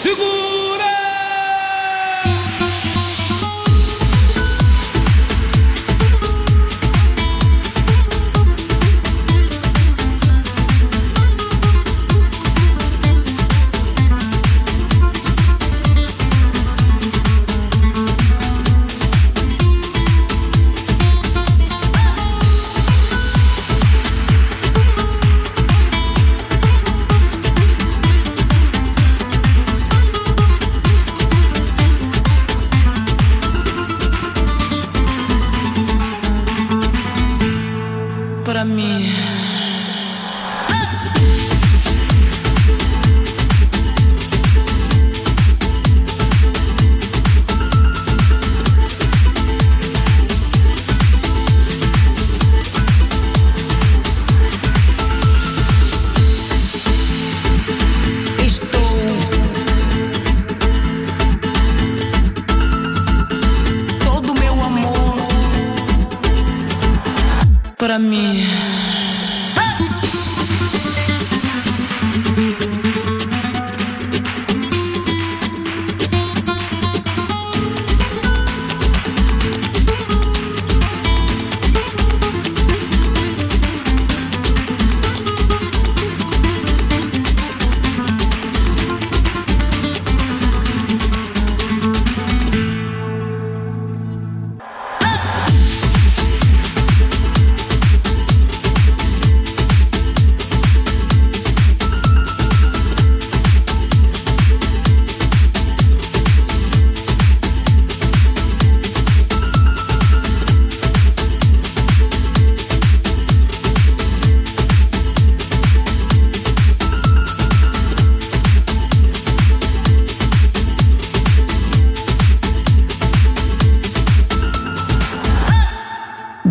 すごい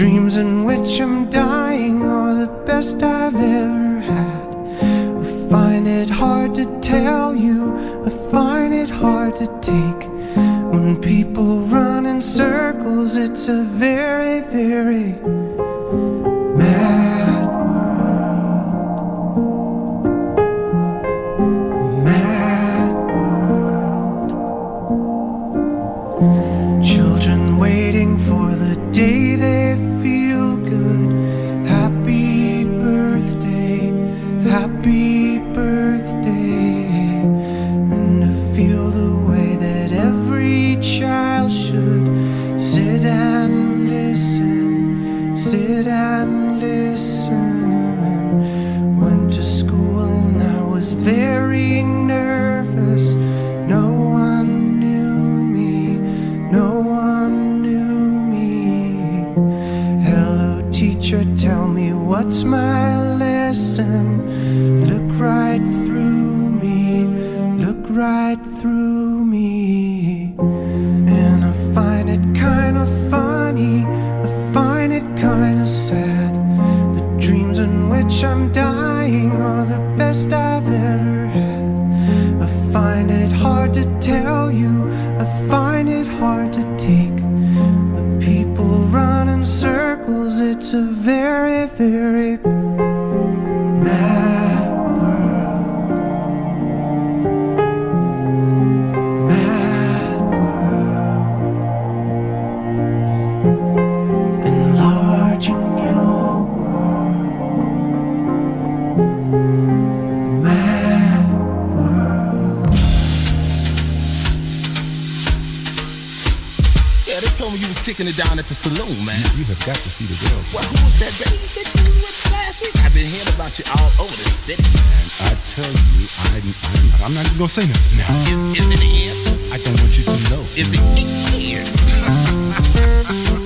dreams in which I'm dying are the best I've ever had. I find it hard to tell you, I find it hard to take. When people run in circles, it's a very, very mad. kicking it down at the saloon, man. You, you have got to see the girl. Well, who was that baby that you was with last week? I've been hearing about you all over the city, man. I tell you, I, I, am not even gonna say nothing now. Is, is it here? I don't want you to know. Is it here?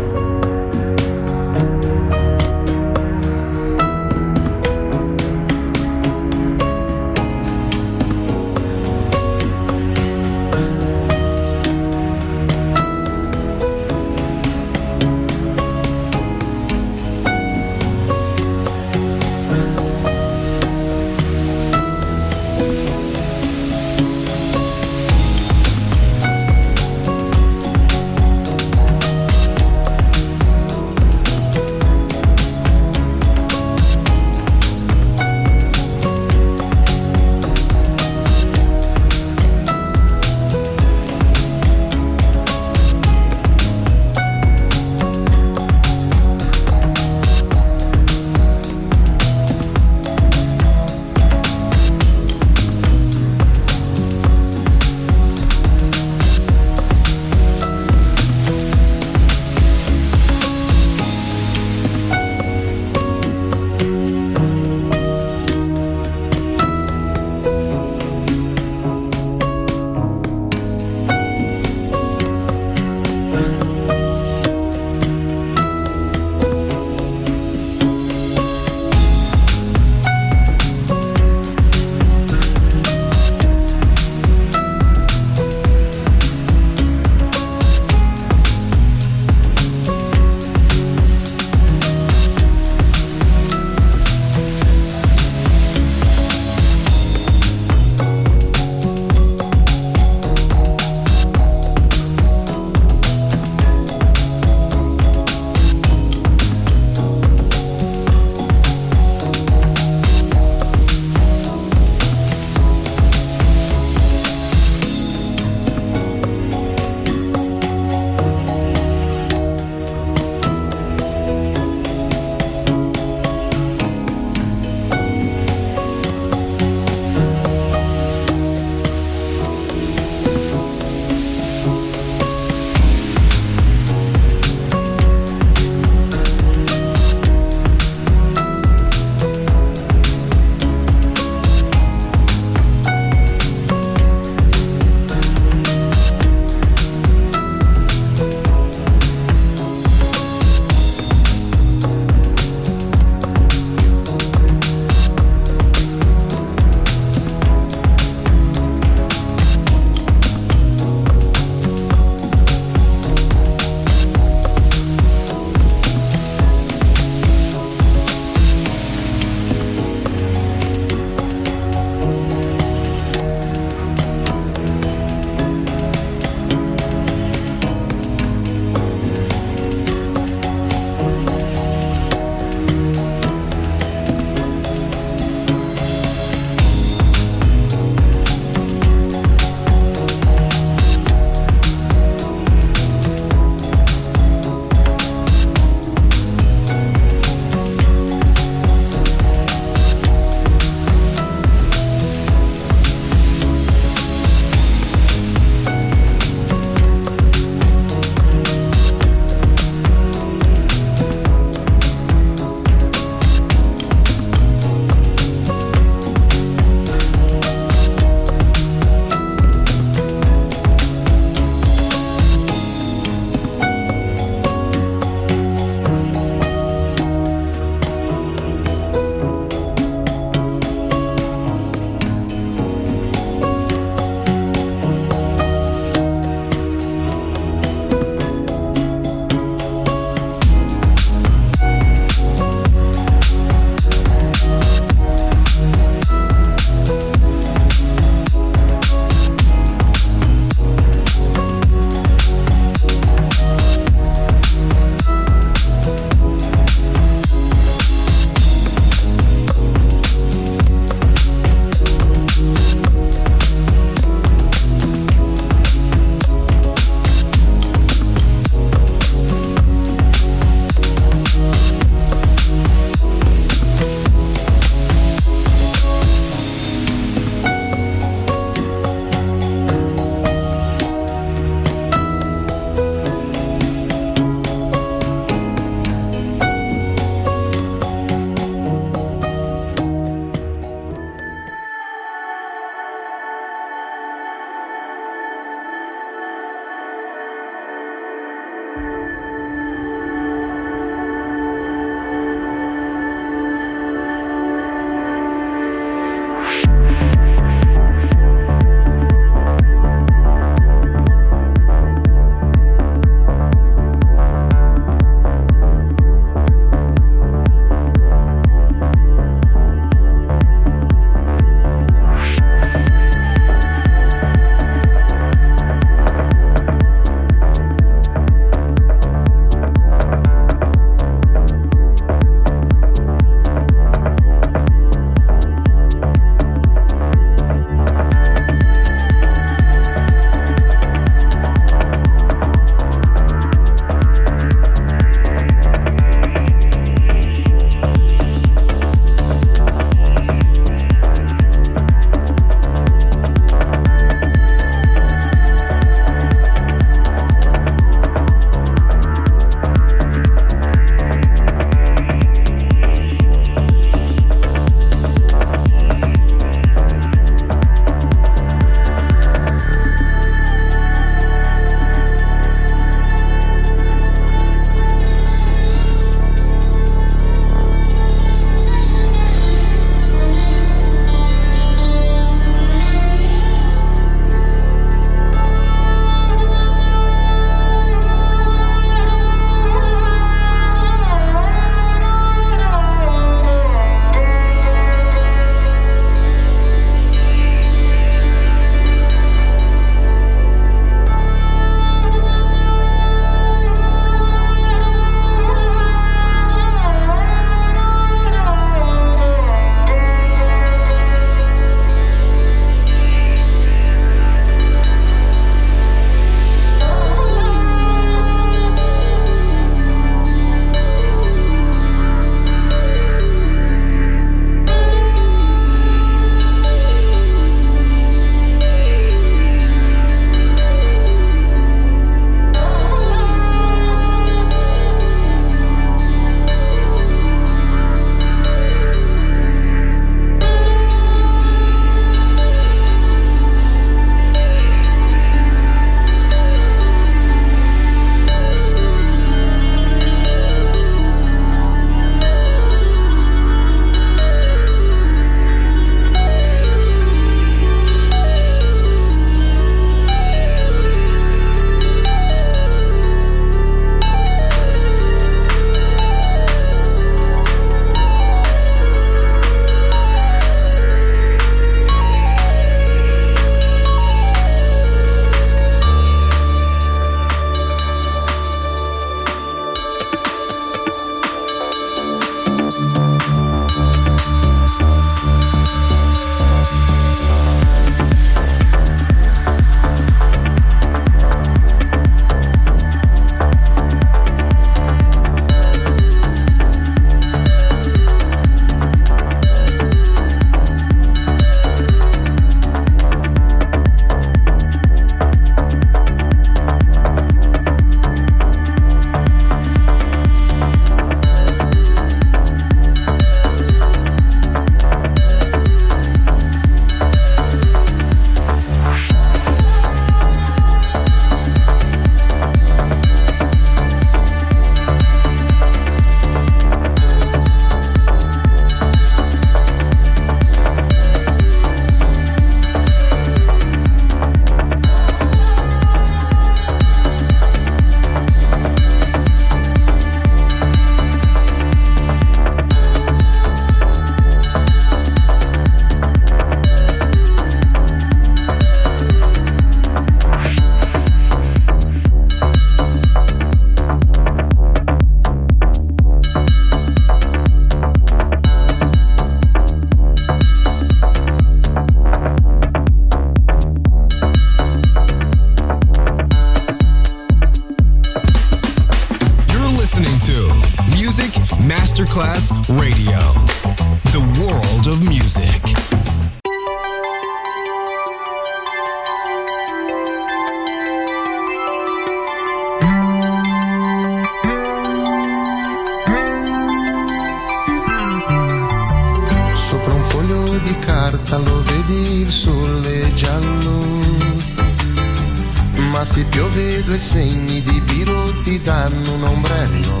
piove due segni di biro ti danno un ombrello.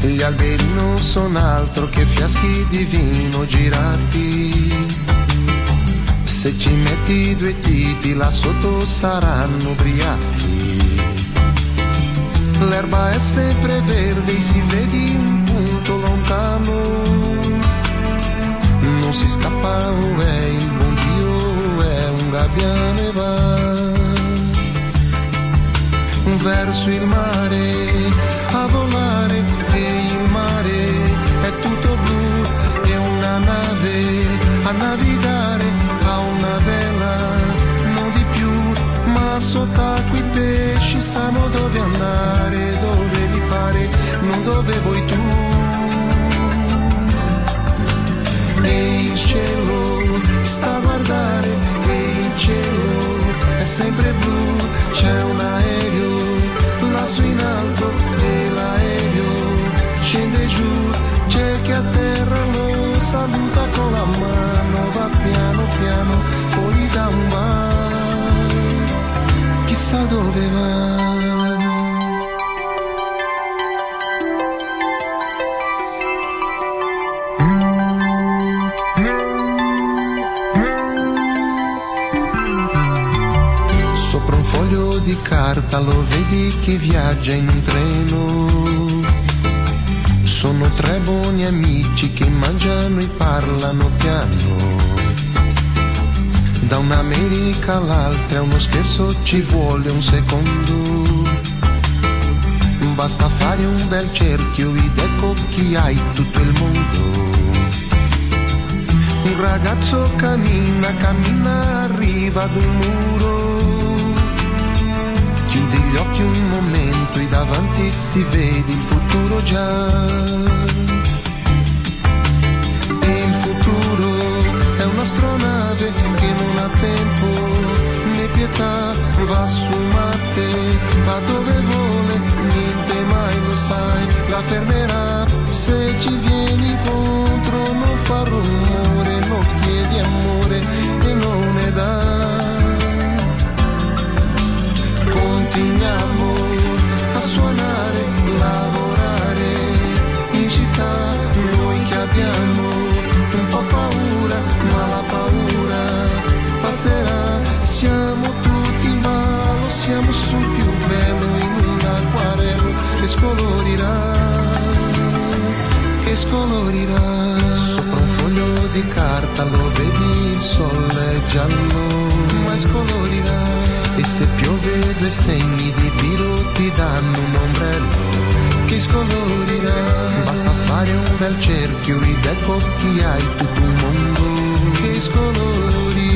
Gli alberi non sono altro che fiaschi di vino girati. Se ci metti due tipi là sotto saranno ubriachi. L'erba è sempre verde, si vedi un punto lontano. Non si scappa o è il buon Dio, è un gabbiane va verso il mare a volare e il mare. È tutto blu e una nave a navigare a una vela non di più ma sott'acqua i pesci sanno dove andare dove li pare non dove vuoi tu. E il cielo sta a guardare e il cielo è sempre blu chissà dove va Sopra un foglio di carta lo vedi che viaggia in treno. Sono tre buoni amici che mangiano e parlano piano. Da un'America all'altra uno scherzo ci vuole un secondo. Basta fare un bel cerchio ed ecco chi hai tutto il mondo. Un ragazzo cammina, cammina, arriva ad un muro. Chiudi gli occhi un momento e davanti si vede il futuro già. Fermerà se ci vieni incontro, non fa rumore, non chiedi amore e non ne dà. Continuiamo a suonare, lavorare in città, noi che abbiamo un po' paura, ma la paura passerà, che scolorirà. Sopra un foglio di carta lo vedi il sole giallo, ma scolorirà. E se piove due segni di biro ti danno un ombrello che scolorirà. Basta fare un bel cerchio ed ecco chi hai tutto un mondo che scolorirà.